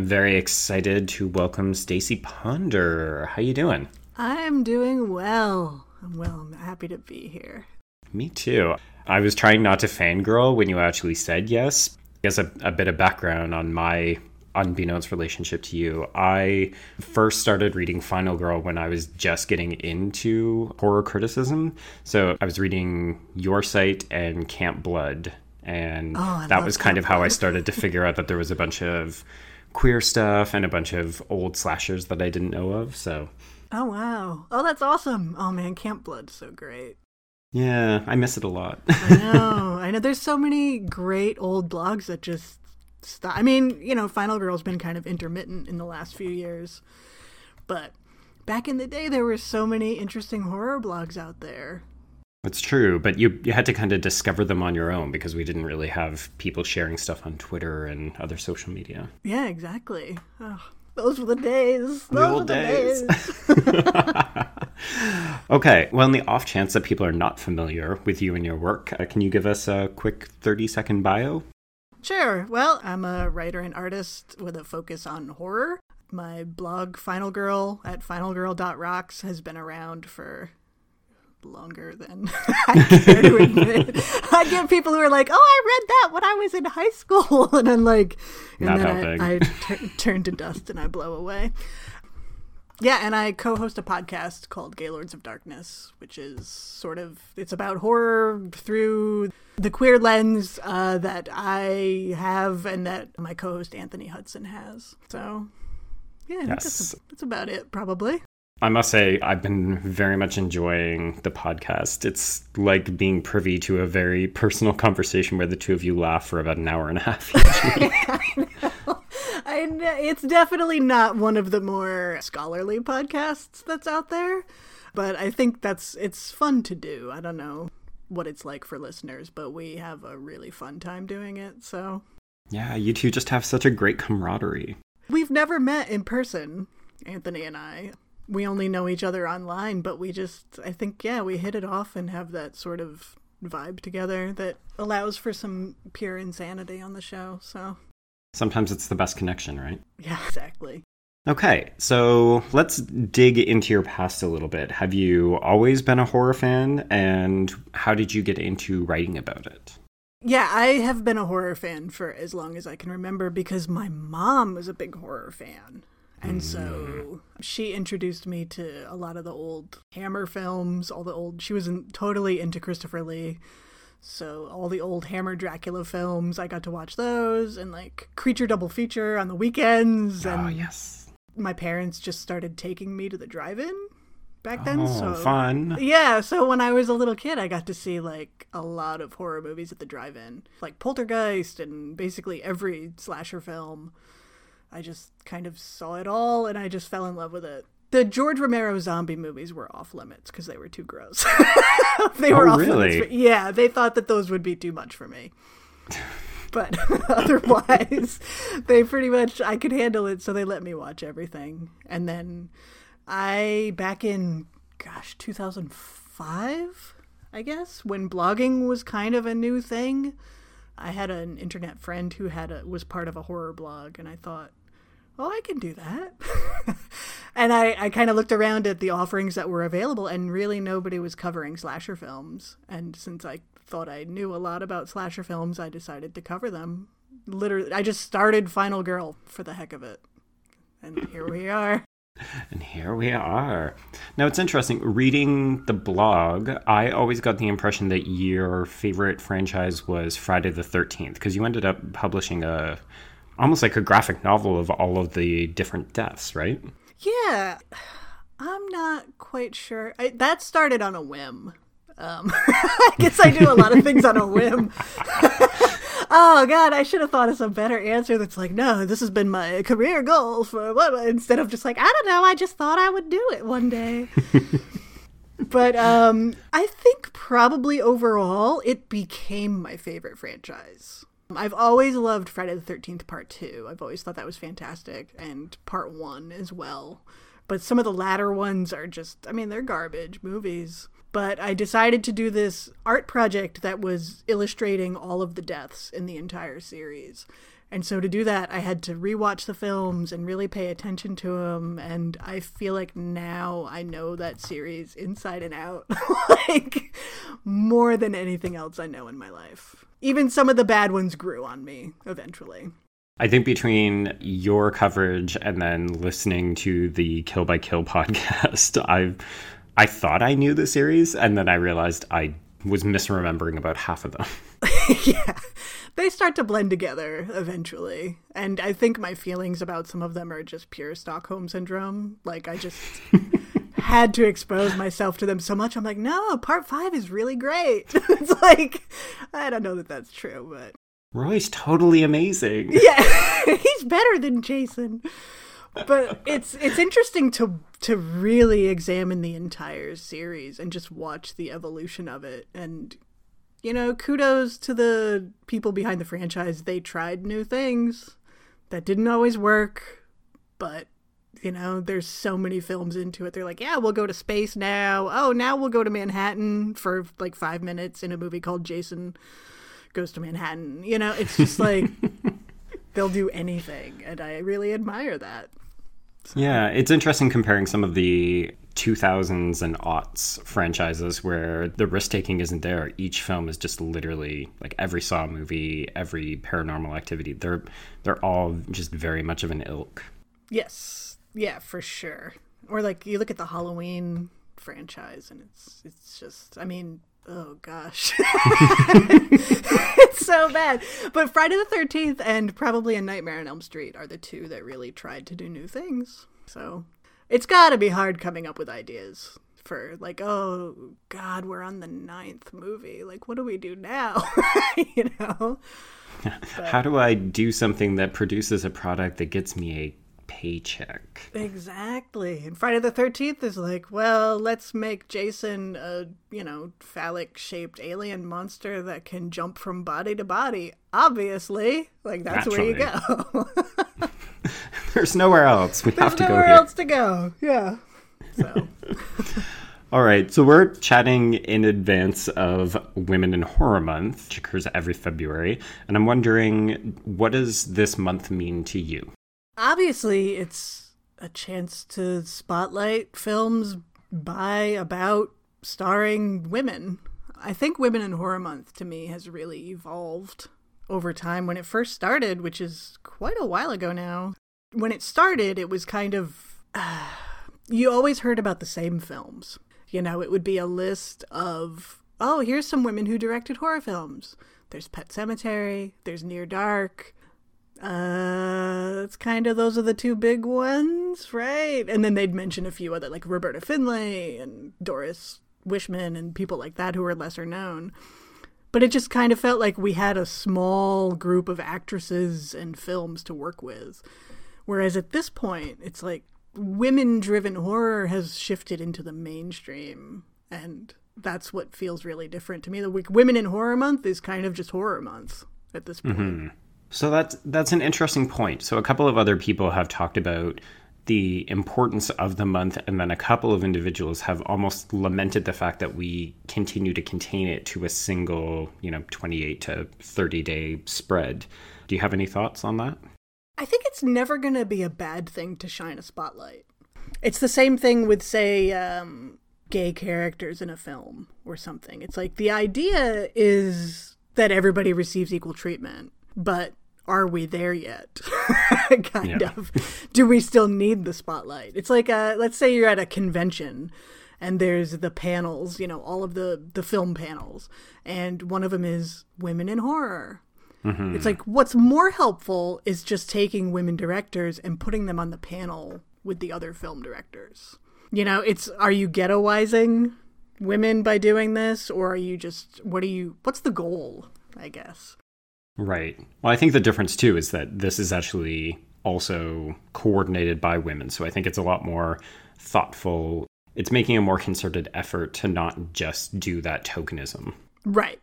I'm very excited to welcome Stacie Ponder. How you doing? I'm doing well. I'm well. I'm happy to be here. Me too. I was trying not to fangirl when you actually said yes. Guess a, a bit of background on my unbeknownst relationship to you. I first started reading Final Girl when I was just getting into horror criticism. So I was reading Your Site and Camp Blood. And Oh, that was kind Camp of how I started to figure out that there was a bunch of queer stuff and a bunch of old slashers that I didn't know of. So Oh wow. Oh, that's awesome. Oh man, Camp Blood's so great. yeah, I miss it a lot. I know. I know. There's so many great old blogs that just stop. I mean, you know, Final Girl's been kind of intermittent in the last few years, but back in the day, there were so many interesting horror blogs out there. It's true, but you you had to kind of discover them on your own because we didn't really have people sharing stuff on Twitter and other social media. Yeah, exactly. Oh, those were the days. Those The were old the days. days. Okay, well, in the off chance that people are not familiar with you and your work, uh, can you give us a quick 30 second bio? Sure. Well, I'm a writer and artist with a focus on horror. My blog, Final Girl, at finalgirl.rocks, has been around for longer than I care to admit. I get people who are like, "Oh, I read that when I was in high school," and I'm like, and Not then helping. I, I tur- turn to dust and I blow away. Yeah, and I co-host a podcast called Gaylords of Darkness, which is sort of it's about horror through the queer lens uh, that I have and that my co-host Anthony Hudson has. So, yeah, Yes. that's, that's about it, probably. I must say, I've been very much enjoying the podcast. It's like being privy to a very personal conversation where the two of you laugh for about an hour and a half. I kn- it's definitely not one of the more scholarly podcasts that's out there, but I think that's it's fun to do. I don't know what it's like for listeners, but we have a really fun time doing it. So yeah, you two just have such a great camaraderie. we've never met in person, Anthony and I. We only know each other online, but we just I think yeah, we hit it off and have that sort of vibe together that allows for some pure insanity on the show. So Sometimes it's the best connection, right? yeah, exactly. Okay, so let's dig into your past a little bit. Have you always been a horror fan, and how did you get into writing about it? Yeah, I have been a horror fan for as long as I can remember because my mom was a big horror fan. And mm. so she introduced me to a lot of the old Hammer films, all the old she was in, totally into Christopher Lee. So all the old Hammer Dracula films, I got to watch those and like Creature Double Feature on the weekends ah, and oh, yes. my parents just started taking me to the drive-in back then. Oh, so fun. yeah, so when I was a little kid, I got to see like a lot of horror movies at the drive-in, like Poltergeist and basically every slasher film. I just kind of saw it all and I just fell in love with it. The George Romero zombie movies were off limits because they were too gross. they were Oh, off really? limits. For, yeah, they thought that those would be too much for me. But otherwise, they pretty much I could handle it, so they let me watch everything. And then I back in gosh, 2005, I guess, when blogging was kind of a new thing. I had an internet friend who had a was part of a horror blog and I thought, "Oh, I can do that." and I I kind of looked around at the offerings that were available and really nobody was covering slasher films. And since I thought I knew a lot about slasher films, I decided to cover them. Literally, I just started Final Girl for the heck of it. And here we are. And here we are. Now it's interesting reading the blog. I always got the impression that your favorite franchise was Friday the 13th because you ended up publishing a almost like a graphic novel of all of the different deaths, right? Yeah, I'm not quite sure. I, that started on a whim. Um, I guess I do a lot of things on a whim. oh God, I should have thought of some better answer. That's like, no, this has been my career goal for what? Instead of just like, I don't know, I just thought I would do it one day. but um, I think probably overall, it became my favorite franchise. I've always loved Friday the 13th Part 2. I've always thought that was fantastic, and Part 1 as well. But some of the latter ones are just, I mean, they're garbage movies. But I decided to do this art project that was illustrating all of the deaths in the entire series. And so to do that, I had to rewatch the films and really pay attention to them. And I feel like now I know that series inside and out, like more than anything else I know in my life. Even some of the bad ones grew on me eventually. I think between your coverage and then listening to the Kill by Kill podcast, I I thought I knew the series, and then I realized I was misremembering about half of them. yeah, they start to blend together eventually. And I think my feelings about some of them are just pure Stockholm syndrome. Like, I just had to expose myself to them so much. I'm like, no, part five is really great. it's like, I don't know that that's true, but. Roy's totally amazing. Yeah, he's better than Jason. But it's it's interesting to to really examine the entire series and just watch the evolution of it and you know, kudos to the people behind the franchise. They tried new things that didn't always work, but you know, there's so many films into it. They're like, yeah, we'll go to space now. Oh, now we'll go to Manhattan for like five minutes in a movie called Jason Goes to Manhattan. You know, it's just like they'll do anything, and I really admire that. So. Yeah, it's interesting comparing some of the 2000s and aughts franchises where the risk taking isn't there. Each film is just literally like every Saw movie, every Paranormal Activity. They're they're all just very much of an ilk. Yes, yeah, for sure. Or like you look at the Halloween franchise, and it's it's just I mean oh gosh. It's so bad. But friday the 13th and probably a nightmare on elm street are the two that really tried to do new things. So it's gotta be hard coming up with ideas for like oh god we're on the ninth movie. Like what do we do now? You know? But, how do i do something that produces a product that gets me a paycheck. Exactly. And Friday the 13th is like, well, let's make Jason a, you know, phallic shaped alien monster that can jump from body to body. Obviously. Like, that's Naturally. where you go. There's nowhere else. We There's have to go here. nowhere else to go. Yeah. So. All right, so we're chatting in advance of Women in Horror Month, which occurs every February, and I'm wondering, what does this month mean to you? Obviously it's a chance to spotlight films by about starring women. I think Women in Horror Month to me has really evolved over time. When it first started, which is quite a while ago now, when it started, it was kind of. Uh, you always heard about the same films. You know, it would be a list of, oh, here's some women who directed horror films. There's Pet Sematary, there's Near Dark, uh, it's kind of those are the two big ones, right? And then they'd mention a few other, like Roberta Findlay and Doris Wishman and people like that who are lesser known. But it just kind of felt like we had a small group of actresses and films to work with. Whereas at this point, it's like women driven horror has shifted into the mainstream. And that's what feels really different to me. The Women in Horror Month is kind of just horror month at this point. Mm-hmm. So that's that's an interesting point. So a couple of other people have talked about the importance of the month and then a couple of individuals have almost lamented the fact that we continue to contain it to a single, you know, 28 to 30 day spread. Do you have any thoughts on that? I think it's never going to be a bad thing to shine a spotlight. It's the same thing with say um, gay characters in a film or something. It's like the idea is that everybody receives equal treatment, but are we there yet? kind yeah. of. Do we still need the spotlight? It's like, uh, let's say you're at a convention and there's the panels, you know, all of the, the film panels, and one of them is women in horror. Mm-hmm. It's like, what's more helpful is just taking women directors and putting them on the panel with the other film directors. You know, it's, are you ghettoizing women by doing this, or are you just, what are you, what's the goal, I guess? Right. Well, I think the difference too is that this is actually also coordinated by women. So I think it's a lot more thoughtful. It's making a more concerted effort to not just do that tokenism. Right.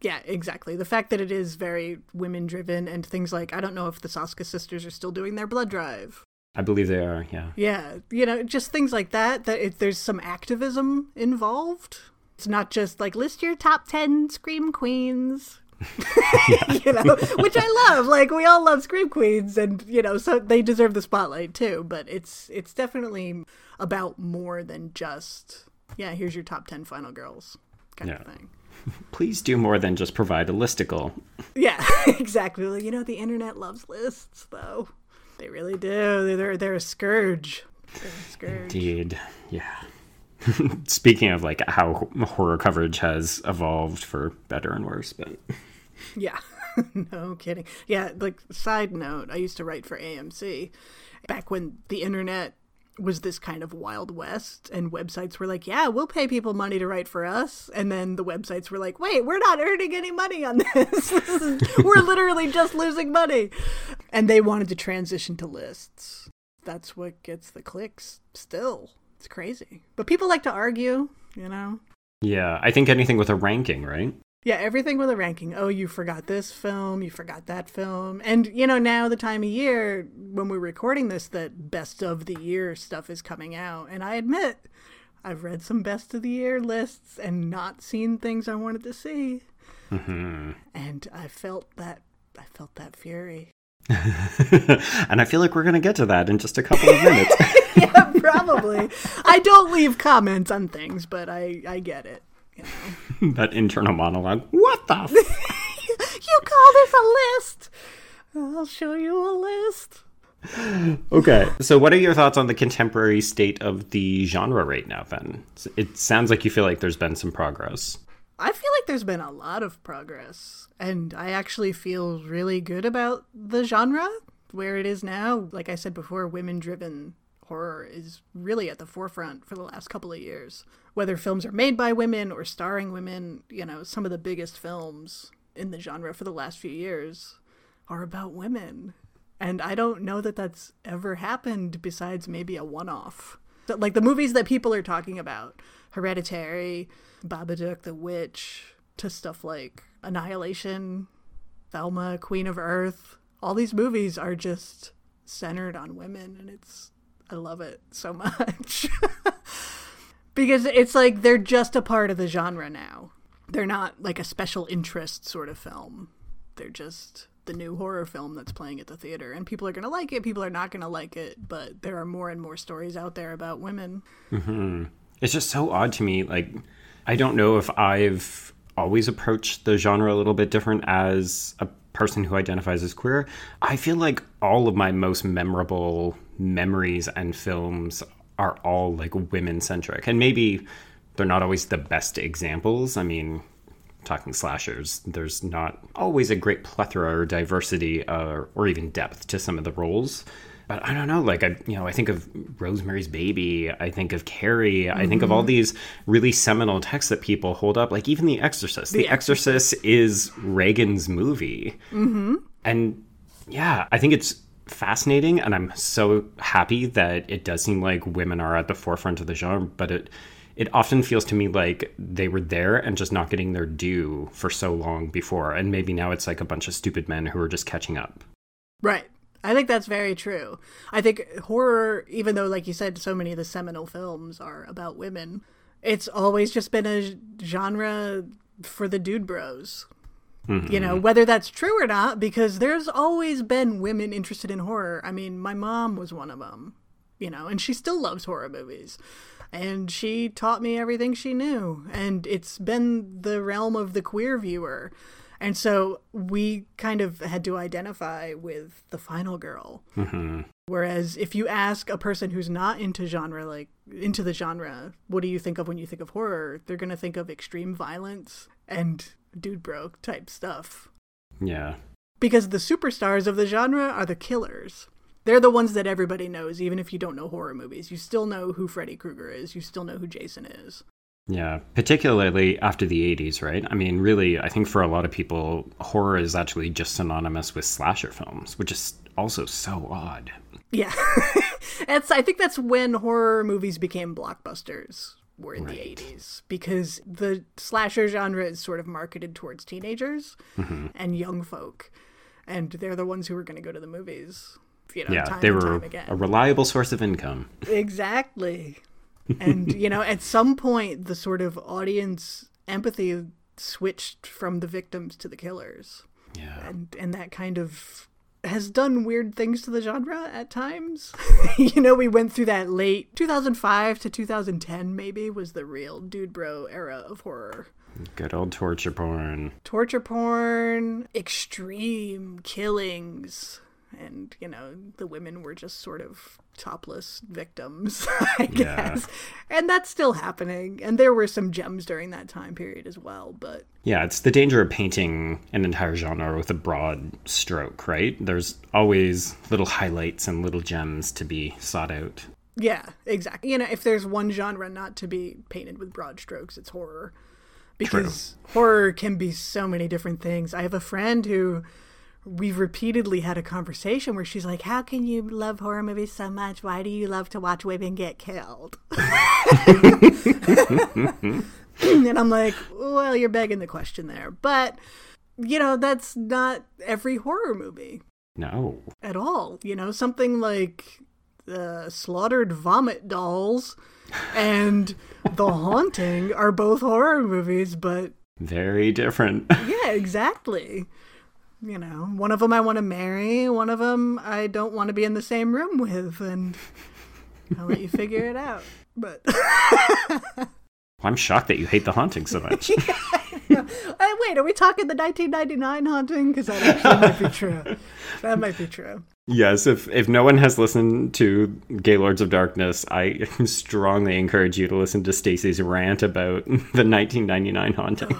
Yeah, exactly. The fact that it is very women driven and things like I don't know if the Soska sisters are still doing their blood drive. I believe they are, yeah. Yeah, you know, just things like that that if there's some activism involved. It's not just like list your top 10 scream queens you know, which I love. Like we all love Scream Queens, and you know, so they deserve the spotlight too. But it's it's definitely about more than just yeah. Here's your top ten final girls kind Yeah. of thing. Please do more than just provide a listicle. Yeah, exactly. You know, the internet loves lists, though. They really do. They're they're a scourge. They're a scourge. Indeed. Yeah. Speaking of like how horror coverage has evolved for better and worse, but Yeah. no kidding. Yeah, like side note, I used to write for AMC back when the internet was this kind of wild west and websites were like, "Yeah, we'll pay people money to write for us." And then the websites were like, "Wait, we're not earning any money on this. this is, we're literally just losing money." And they wanted to transition to lists. That's what gets the clicks still. It's crazy. But people like to argue, you know. yeah, I think anything with a ranking, right? Yeah, everything with a ranking. Oh, you forgot this film, you forgot that film. And, you know, now the time of year when we're recording this, that best of the year stuff is coming out. And I admit, I've read some best of the year lists and not seen things I wanted to see. Mm-hmm. And I felt that, I felt that fury. and I feel like we're going to get to that in just a couple of minutes. yeah, probably. I don't leave comments on things, but I, I get it. You, know. that internal monologue. What the? F- you call this a list? I'll show you a list. okay. So, what are your thoughts on the contemporary state of the genre right now, then? It sounds like you feel like there's been some progress. I feel like there's been a lot of progress, and I actually feel really good about the genre where it is now. Like I said before, women driven horror is really at the forefront for the last couple of years. Whether films are made by women or starring women, you know, some of the biggest films in the genre for the last few years are about women. And I don't know that that's ever happened besides maybe a one off. Like the movies that people are talking about Hereditary, Babadook, The Witch, to stuff like Annihilation, Thelma, Queen of Earth. All these movies are just centered on women, and it's, I love it so much. because it's like they're just a part of the genre now. They're not like a special interest sort of film. They're just the new horror film that's playing at the theater. And people are going to like it, people are not going to like it, but there are more and more stories out there about women. Mm-hmm. It's just so odd to me. Like, I don't know if I've always approached the genre a little bit different as a person who identifies as queer. I feel like all of my most memorable memories and films are all like women centric. And maybe they're not always the best examples. I mean, talking slashers, there's not always a great plethora or diversity uh, or even depth to some of the roles. But I don't know, like I, you know, I think of Rosemary's Baby, I think of Carrie, I think of all these really seminal texts that people hold up, like even The Exorcist. The, Exorcist is Regan's movie, mm-hmm. and yeah, I think it's fascinating, and I'm so happy that it does seem like women are at the forefront of the genre, but it it often feels to me like they were there and just not getting their due for so long before, and maybe now it's like a bunch of stupid men who are just catching up. Right. I think that's very true. I think horror, even though, like you said, so many of the seminal films are about women, it's always just been a genre for the dude bros. Mm-hmm. You know, mm-hmm. whether that's true or not, because there's always been women interested in horror. I mean, my mom was one of them, you know, and she still loves horror movies. And she taught me everything she knew. And it's been the realm of the queer viewer. And so we kind of had to identify with the final girl. Mm-hmm. Whereas if you ask a person who's not into genre, like into the genre, what do you think of when you think of horror? They're going to think of extreme violence and dude bro type stuff. Yeah. Because the superstars of the genre are the killers. They're the ones that everybody knows, even if you don't know horror movies. You still know who Freddy Krueger is. You still know who Jason is. Yeah, particularly after the 80s, right? I mean, really, I think for a lot of people, horror is actually just synonymous with slasher films, which is also so odd. Yeah. it's, I think that's when horror movies became blockbusters, were in the 80s, because the slasher genre is sort of marketed towards teenagers mm-hmm. and young folk. And they're the ones who are going to go to the movies. You know, Yeah, they were time again. a reliable source of income. Exactly. and, you know, at some point, the sort of audience empathy switched from the victims to the killers. Yeah. And and that kind of has done weird things to the genre at times. you know, we went through that late 2005 to 2010 maybe was the real dude bro era of horror. Good old torture porn. Torture porn, extreme killings, and you know the women were just sort of topless victims i Yeah. guess and that's still happening and there were some gems during that time period as well but Yeah, it's the danger of painting an entire genre with a broad stroke, right? There's always little highlights and little gems to be sought out. yeah exactly you know if there's one genre not to be painted with broad strokes it's horror because horror can be so many different things i have a friend who we've repeatedly had a conversation where she's like, How can you love horror movies so much? Why do you love to watch women get killed? and I'm like, Well, you're begging the question there. But, you know, that's not every horror movie No. at all. You know, something like uh, Slaughtered Vomit Dolls and The Haunting are both horror movies, but Very different. yeah, exactly. You know, one of them I want to marry, one of them I don't want to be in the same room with, and I'll let you figure it out. But I'm shocked that you hate the haunting so much. Hey, uh, wait, are we talking the 1999 haunting? Because that actually might be true. That might be true. yes, if if no one has listened to Gaylords of Darkness, I strongly encourage you to listen to Stacie's rant about the 1999 haunting.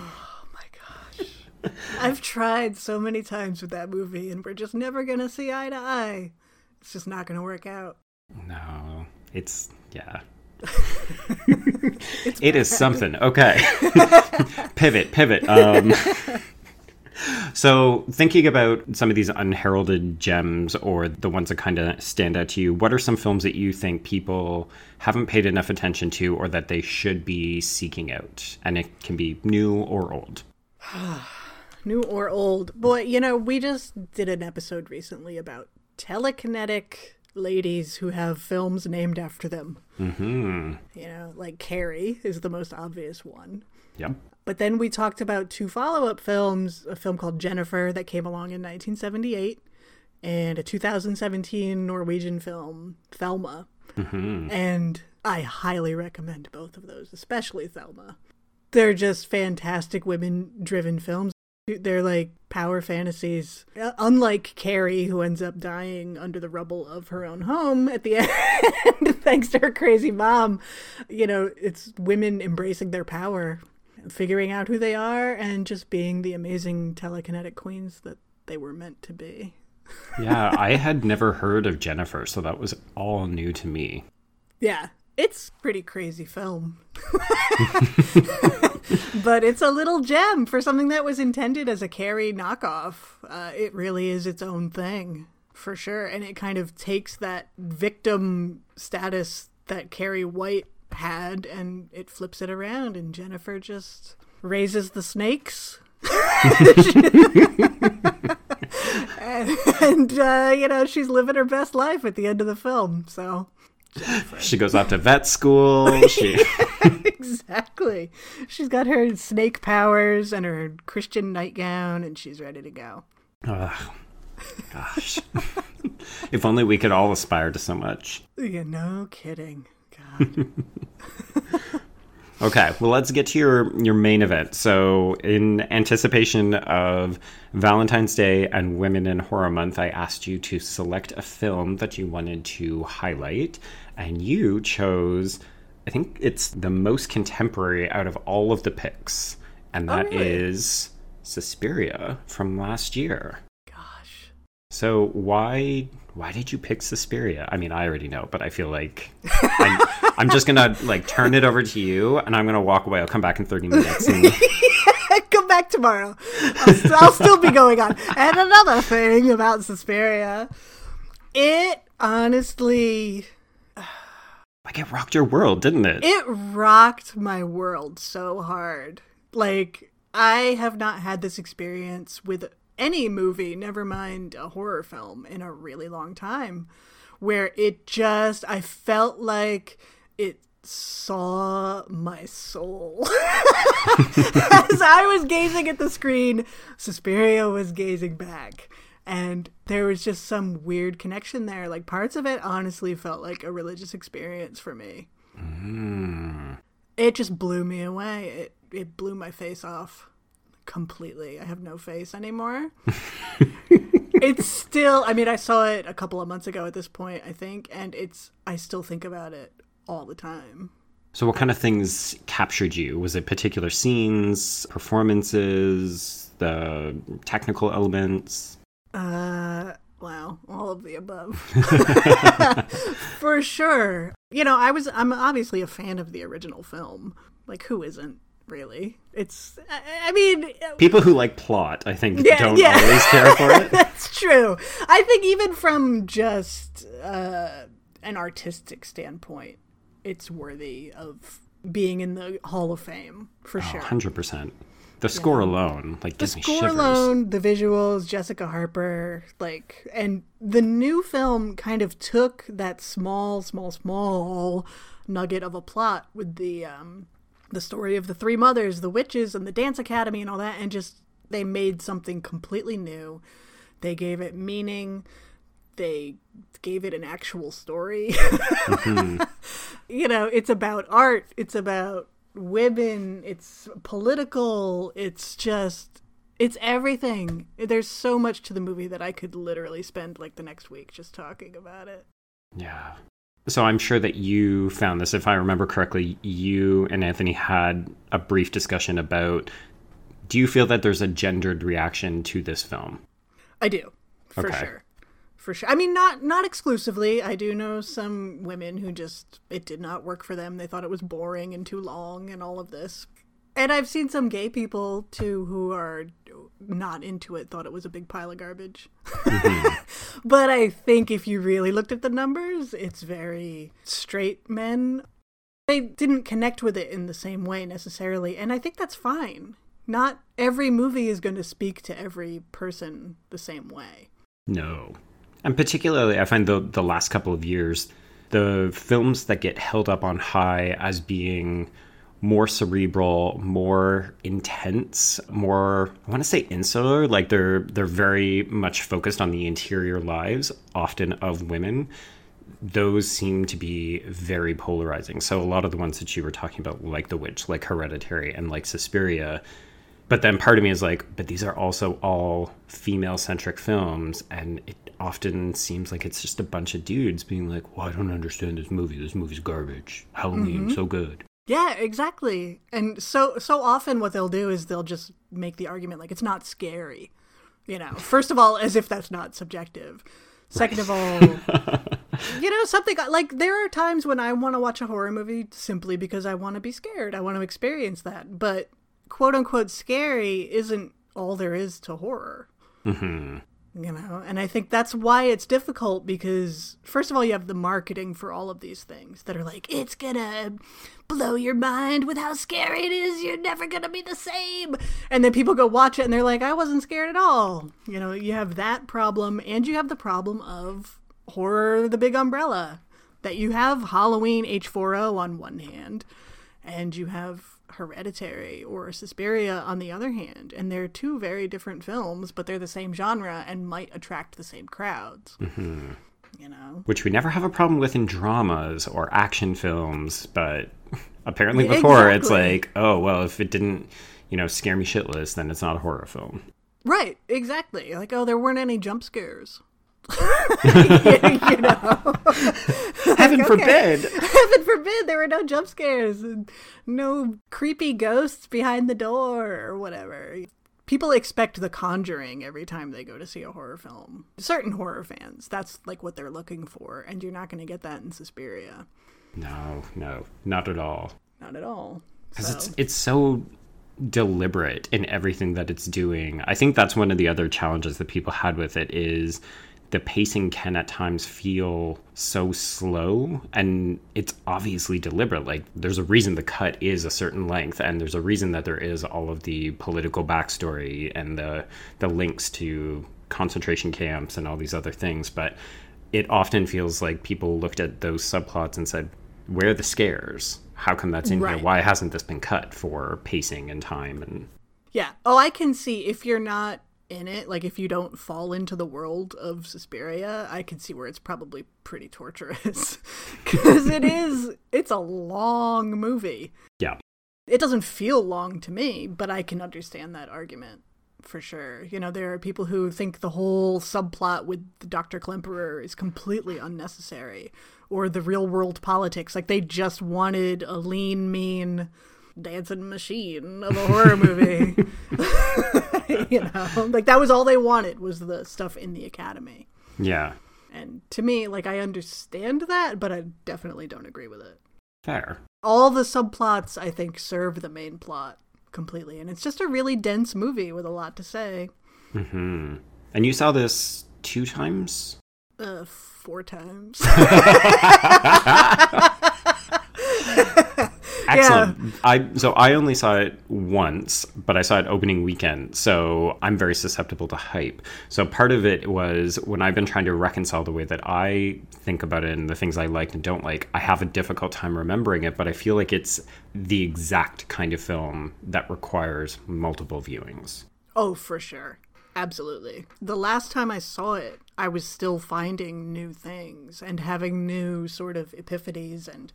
Oh. I've tried so many times with that movie, and we're just never going to see eye to eye. It's just not going to work out. No, it's yeah. it is something. Okay. pivot, pivot. Um, so, thinking about some of these unheralded gems or the ones that kind of stand out to you, what are some films that you think people haven't paid enough attention to or that they should be seeking out? And it can be new or old. New or old. Boy, you know, we just did an episode recently about telekinetic ladies who have films named after them. Hmm. You know, like Carrie is the most obvious one. Yep. But then we talked about two follow up films a film called Jennifer that came along in 1978, and a 2017 Norwegian film, Thelma. And I highly recommend both of those, especially Thelma. They're just fantastic women driven films. They're like power fantasies. Uh, Unlike Carrie, who ends up dying under the rubble of her own home at the end, thanks to her crazy mom, you know, it's women embracing their power, figuring out who they are, and just being the amazing telekinetic queens that they were meant to be. Yeah, I had never heard of Jennifer, so that was all new to me. Yeah, it's pretty crazy film. but it's a little gem for something that was intended as a Carrie knockoff. Uh, it really is its own thing, for sure. And it kind of takes that victim status that Carrie White had and it flips it around, and Jennifer just raises the snakes. and, and uh, you know, she's living her best life at the end of the film, so. She goes off to vet school. She exactly. She's got her snake powers and her Christian nightgown, and she's ready to go. Ugh. Gosh. if only we could all aspire to so much. Yeah, no kidding. God. Okay, well let's get to your your main event. So, in anticipation of Valentine's Day and Women in Horror Month, I asked you to select a film that you wanted to highlight, and you chose I think it's the most contemporary out of all of the picks, and oh, that is really? Suspiria from last year. So why why did you pick Suspiria? I mean, I already know, but I feel like I'm, I'm just gonna like turn it over to you, and I'm gonna walk away. I'll come back in 30 minutes. And, Come back tomorrow. I'll, st- I'll still be going on. And another thing about Suspiria, it honestly like it rocked your world, didn't it? It rocked my world so hard. Like, I have not had this experience with any movie, never mind a horror film, in a really long time, where it just, I felt like it saw my soul. As I was gazing at the screen, Suspiria was gazing back. And there was just some weird connection there. Like parts of it honestly felt like a religious experience for me. Mm. It just blew me away. It it blew my face off completely. I have no face anymore. it's still I mean I saw it a couple of months ago at this point, I think, and it's I still think about it all the time. So, what kind of things captured you? Was it particular scenes, performances, the technical elements? Uh, wow, all of the above. For sure. You know, I was I'm obviously a fan of the original film. Like who isn't? Really? It's I, I mean, People who like plot, I think, Yeah, don't yeah. always care for it. that's true. I think even from just uh, an artistic standpoint, it's worthy of being in the Hall of Fame for sure. Hundred percent. The score alone, like, the gives me score alone, the visuals, Jessica Harper, like, and the new film kind of took that small, small, small nugget of a plot with the um, the story of the three mothers, the witches, and the dance academy, and all that, and just they made something completely new. They gave it meaning. They gave it an actual story. Mm-hmm. you know, it's about art. It's about women. It's political. It's just, it's everything. There's so much to the movie that I could literally spend like the next week just talking about it. Yeah. So I'm sure that you found this. If I remember correctly, you and Anthony had a brief discussion about. Do you feel that there's a gendered reaction to this film? I do, for Okay. sure. For sure. I mean, not not exclusively. I do know some women who just it did not work for them. They thought it was boring and too long and all of this. And I've seen some gay people too who are not into it, thought it was a big pile of garbage. but I think if you really looked at the numbers, it's very straight men. They didn't connect with it in the same way necessarily, and I think that's fine. Not every movie is going to speak to every person the same way. No. And particularly, I find the, the last couple of years, the films that get held up on high as being more cerebral, more intense, more I want to say insular, like they're they're very much focused on the interior lives often of women. Those seem to be very polarizing. So a lot of the ones that you were talking about like The Witch, like Hereditary and like Suspiria, but then part of me is like, but these are also all female centric films, and it often seems like it's just a bunch of dudes being like, well, I don't understand this movie. This movie's garbage. Halloween, mm-hmm. so good. Yeah, exactly. And so so often what they'll do is they'll just make the argument like it's not scary. You know, first of all, as if that's not subjective. Second of all, you know, something like there are times when I want to watch a horror movie simply because I want to be scared. I want to experience that. But quote unquote scary isn't all there is to horror. hmm You know, and I think that's why it's difficult because, first of all, you have the marketing for all of these things that are like, it's gonna blow your mind with how scary it is. You're never gonna be the same. And then people go watch it and they're like, I wasn't scared at all. You know, you have that problem, and you have the problem of horror, the big umbrella. That you have Halloween H4O on one hand, and you have Hereditary or Suspiria on the other hand, and they're two very different films, but they're the same genre and might attract the same crowds. Mm-hmm. You know, Which we never have a problem with in dramas or action films, but apparently Yeah, before it's like, oh, well, if it didn't, you know, scare me shitless, then it's not a horror film. right? Exactly. Like, oh, there weren't any jump scares. You know, Heaven okay. forbid! heaven forbid there were no jump scares, and no creepy ghosts behind the door or whatever. People expect The Conjuring every time they go to see a horror film. Certain horror fans, that's like what they're looking for, and you're not going to get that in Suspiria. No, no, not at all. Not at all. because So- it's it's so deliberate in everything that it's doing. I think that's one of the other challenges that people had with it is the pacing can at times feel so slow and it's obviously deliberate like there's a reason the cut is a certain length and there's a reason that there is all of the political backstory and the the links to concentration camps and all these other things but it often feels like people looked at those subplots and said where are the scares? How come that's in Right. here? Why hasn't this been cut for pacing and time? And Yeah. Oh, I can see if you're not in it, like if you don't fall into the world of Suspiria, I can see where it's probably pretty torturous. Because it is, it's a long movie. yeah, It doesn't feel long to me, but I can understand that argument for sure. You know, there are people who think the whole subplot with Dr. Klemperer is completely unnecessary, or the real world politics. Like they just wanted a lean, mean dancing machine of a horror movie. you know, like that was all they wanted was the stuff in the academy. yeah, And to me, like I understand that, but I definitely don't agree with it fair. all the subplots I think serve the main plot completely, and it's just a really dense movie with a lot to say. Mm-hmm. And you saw this two times? Uh, four times. Excellent. I so I only saw it once, but I saw it opening weekend, so I'm very susceptible to hype. So part of it was when I've been trying to reconcile the way that I think about it and the things I like and don't like, I have a difficult time remembering it, but I feel like it's the exact kind of film that requires multiple viewings. oh, for sure. Absolutely. The last time I saw it, I was still finding new things and having new sort of epiphanies and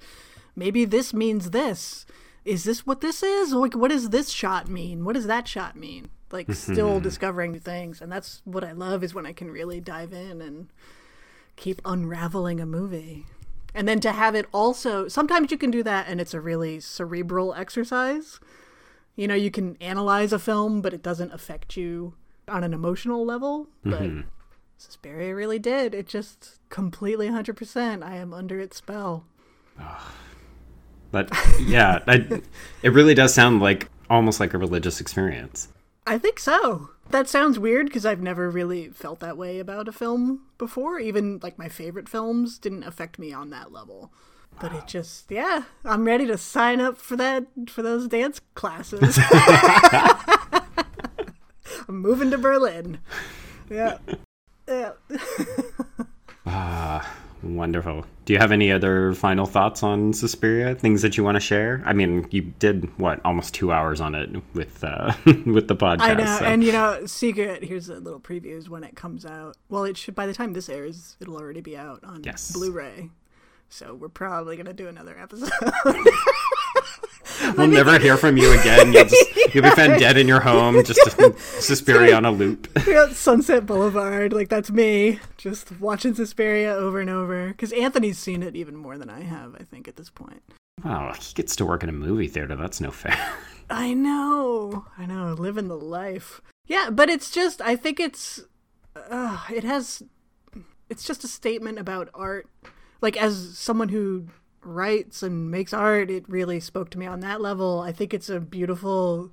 maybe this means this. Is this what this is? Like what does this shot mean? What does that shot mean? Like still discovering new things and that's what I love is when I can really dive in and keep unraveling a movie. And then to have it also sometimes you can do that and it's a really cerebral exercise. You know, you can analyze a film, but it doesn't affect you on an emotional level. But mm-hmm. Suspiria really did. It just completely 100%. I am under its spell. But yeah, I, it really does sound like almost like a religious experience. I think so. That sounds weird because I've never really felt that way about a film before. Even like my favorite films didn't affect me on that level. But it just, yeah, I'm ready to sign up for that, for those dance classes. I'm moving to Berlin. Yeah. Yeah. Ah. Wonderful. Do you have any other final thoughts on Suspiria? Things that you want to share? I mean, you did what almost two hours on it with uh, with the podcast. I know, so- and you know, secret. Here's a little preview: is when it comes out. Well, it should by the time this airs, it'll already be out on Yes. Blu-ray. So we're probably gonna do another episode. we'll never hear from you again. You'll, just, you'll be found dead in your home, just Suspiria on a loop. Sunset Boulevard, like that's me, just watching Suspiria over and over. Because Anthony's seen it even more than I have, I think, at this point. Wow, he gets to work in a movie theater. That's no fair. I know, I know, living the life. Yeah, but it's just, I think it's, uh, it has, it's just a statement about art. Like, as someone who writes and makes art, it really spoke to me on that level. I think it's a beautiful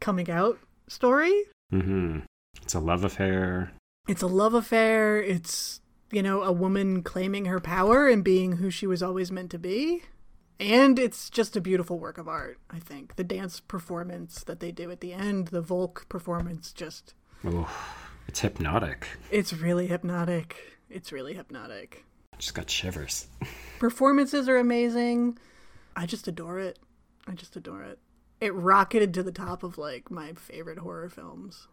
coming out story. hmm It's a love affair. It's a love affair. It's, you know, a woman claiming her power and being who she was always meant to be. And it's just a beautiful work of art, I think. The dance performance that they do at the end, the Volk performance, just, Oh, it's hypnotic. it's really hypnotic. It's really hypnotic. Just got shivers. Performances are amazing. I just adore it. I just adore it. It rocketed to the top of like my favorite horror films.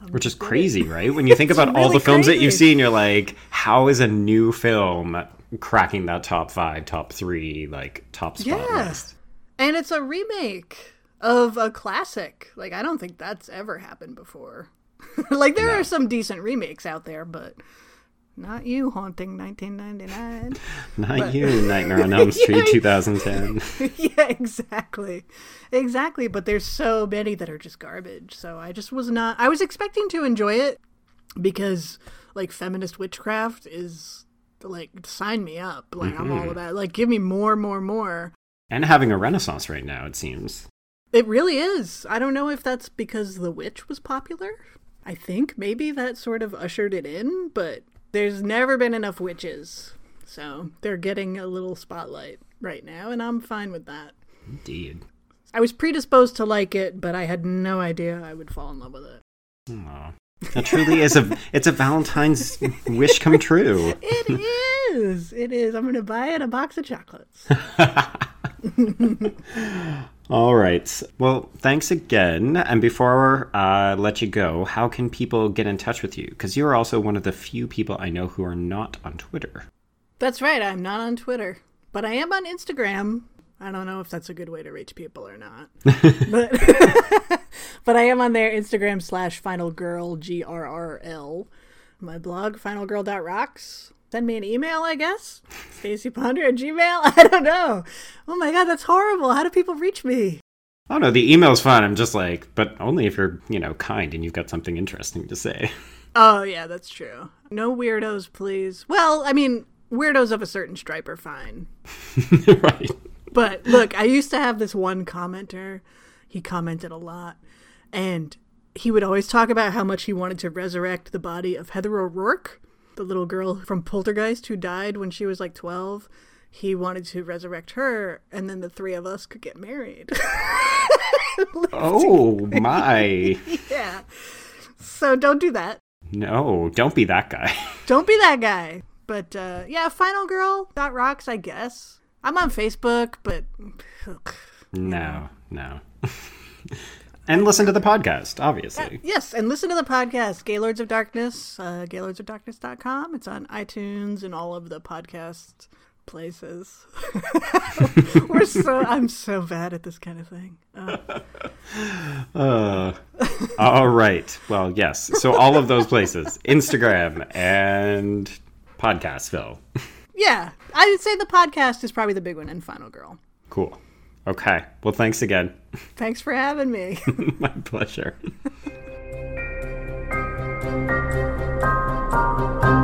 Um, Which is crazy, right? When you think about all really the films that you've seen, you're like, how is a new film cracking that top five, top three, like top spot Yeah. list? And it's a remake of a classic. Like I don't think that's ever happened before. like there No. are some decent remakes out there, but not you haunting 1999. Not you, Nightmare on Elm Street Yeah. 2010. yeah, exactly. Exactly, but there's so many that are just garbage. So I just was not I was expecting to enjoy it because like feminist witchcraft is like sign me up. Like I'm all mm-hmm. about it. like give me more more more. and having a renaissance right now, it seems. It really is. I don't know if that's because The Witch was popular. I think maybe that sort of ushered it in, but there's never been enough witches. So they're getting a little spotlight right now, and I'm fine with that. Indeed. I was predisposed to like it, but I had no idea I would fall in love with it. Aw. That truly is a it's a Valentine's wish come true. It is. It is. I'm going to buy it a box of chocolates. All right. Well, thanks again. And before I uh, let you go, how can people get in touch with you? Because you are also one of the few people I know who are not on Twitter. That's right. I'm not on Twitter, but I am on Instagram. I don't know if that's a good way to reach people or not, but but I am on there. Instagram slash Final Girl G R R L. My blog finalgirl.rocks send me an email, I guess. Stacie Ponder at Gmail? I don't know. Oh my god, that's horrible. How do people reach me? Oh no, the email's fine. I'm just like, but only if you're, you know, kind and you've got something interesting to say. Oh yeah, that's true. No weirdos, please. Well, I mean, weirdos of a certain stripe are fine. right. But look, I used to have this one commenter. He commented a lot. And he would always talk about how much he wanted to resurrect the body of Heather O'Rourke the little girl from Poltergeist who died when she was like 12. He wanted to resurrect her, and then the three of us could get married. oh, my. yeah. So don't do that. No, don't be that guy. don't be that guy. But uh, yeah, Final Girl dot rocks, I guess. I'm on Facebook, but ugh, no, no. And listen to the podcast, obviously. yes, and listen to the podcast, Gaylords of Darkness, uh, gaylordsofdarkness.com. It's on iTunes and all of the podcast places. We're so I'm so bad at this kind of thing. Uh. Uh, all right. Well, yes. So all of those places, Instagram and Podcastville. yeah, I would say the podcast is probably the big one and Final Girl. Cool. Okay. Well, thanks again. Thanks for having me. My pleasure.